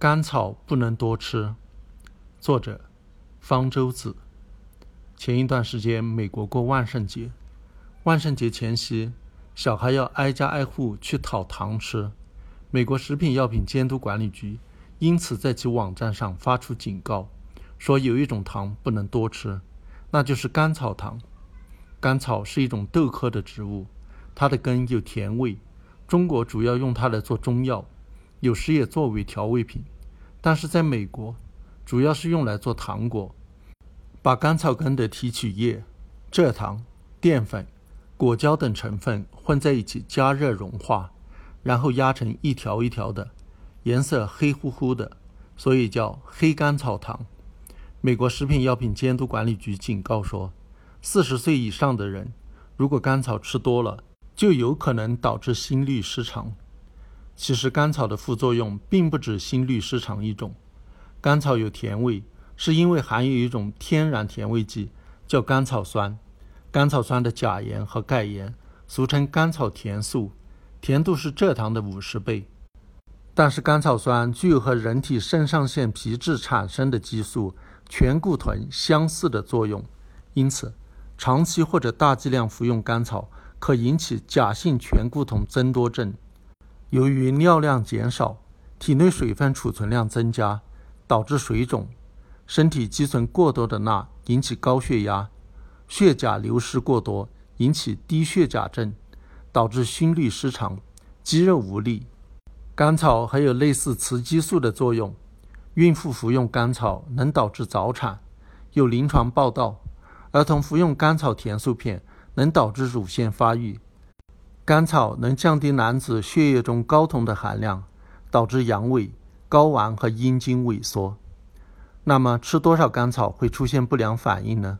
甘草不能多吃。作者：方舟子。前一段时间，美国过万圣节，万圣节前夕，小孩要挨家挨户去讨糖吃。美国食品药品监督管理局因此在其网站上发出警告，说有一种糖不能多吃，那就是甘草糖。甘草是一种豆科的植物，它的根有甜味，中国主要用它来做中药。有时也作为调味品，但是在美国，主要是用来做糖果。把甘草根的提取液、蔗糖、淀粉、果胶等成分混在一起加热融化，然后压成一条一条的，颜色黑乎乎的，所以叫黑甘草糖。美国食品药品监督管理局警告说，四十岁以上的人如果甘草吃多了，就有可能导致心律失常。其实甘草的副作用并不止心律失常一种。甘草有甜味，是因为含有一种天然甜味剂，叫甘草酸。甘草酸的钾盐和钙盐，俗称甘草甜素，甜度是蔗糖的五十倍。但是甘草酸具有和人体肾上腺皮质产生的激素醛固酮相似的作用，因此长期或者大剂量服用甘草可引起假性醛固酮增多症。由于尿量减少，体内水分储存量增加，导致水肿；身体积存过多的钠，引起高血压；血钾流失过多，引起低血钾症，导致心律失常、肌肉无力。甘草还有类似雌激素的作用，孕妇服用甘草能导致早产，有临床报道；儿童服用甘草甜素片能导致乳腺发育。甘草能降低男子血液中睾酮的含量，导致阳痿、睾丸和阴茎萎缩。那么，吃多少甘草会出现不良反应呢？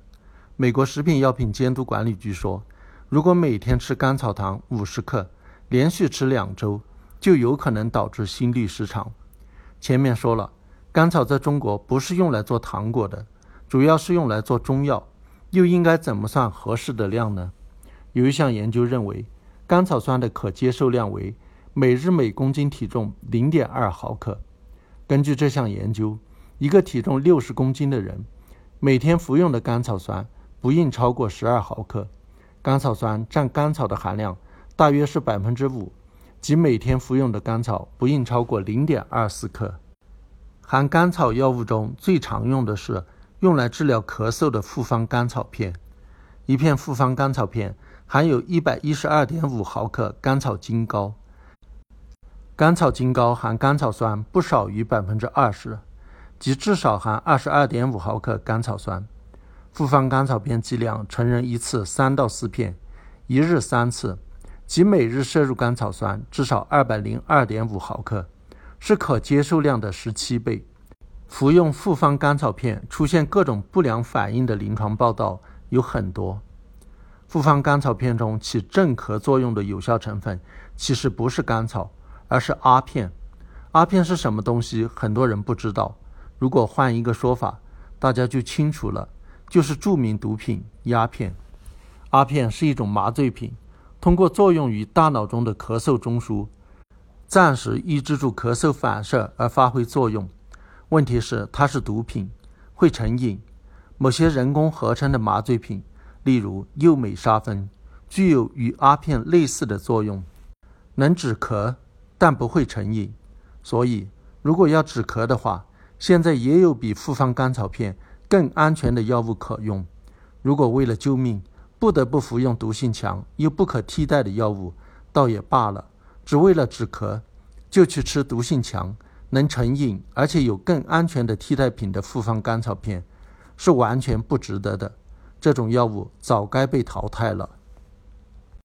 美国食品药品监督管理局说，如果每天吃甘草糖五十克，连续吃两周，就有可能导致心律失常。前面说了，甘草在中国不是用来做糖果的，主要是用来做中药。又应该怎么算合适的量呢？有一项研究认为。甘草酸的可接受量为每日每公斤体重零点二毫克。根据这项研究，一个体重六十公斤的人每天服用的甘草酸不应超过十二毫克。甘草酸占甘草的含量大约是百分之五，即每天服用的甘草不应超过零点二四克。含甘草药物中最常用的是用来治疗咳嗽的复方甘草片，一片复方甘草片。含有一百一十二点五毫克甘草精膏，甘草精膏含甘草酸不少于百分之二十，即至少含二十二点五毫克甘草酸。复方甘草片剂量，成人一次三到四片，一日三次，即每日摄入甘草酸至少二百零二点五毫克，是可接受量的十七倍。服用复方甘草片出现各种不良反应的临床报道有很多。复方甘草片中起镇咳作用的有效成分，其实不是甘草，而是阿片。阿片是什么东西？很多人不知道。如果换一个说法，大家就清楚了，就是著名毒品鸦片。阿片是一种麻醉品，通过作用于大脑中的咳嗽中枢，暂时抑制住咳嗽反射而发挥作用。问题是它是毒品，会成瘾。某些人工合成的麻醉品。例如，右美沙芬具有与阿片类似的作用，能止咳，但不会成瘾。所以，如果要止咳的话，现在也有比复方甘草片更安全的药物可用。如果为了救命，不得不服用毒性强又不可替代的药物，倒也罢了。只为了止咳，就去吃毒性强、能成瘾而且有更安全的替代品的复方甘草片，是完全不值得的。这种药物早该被淘汰了。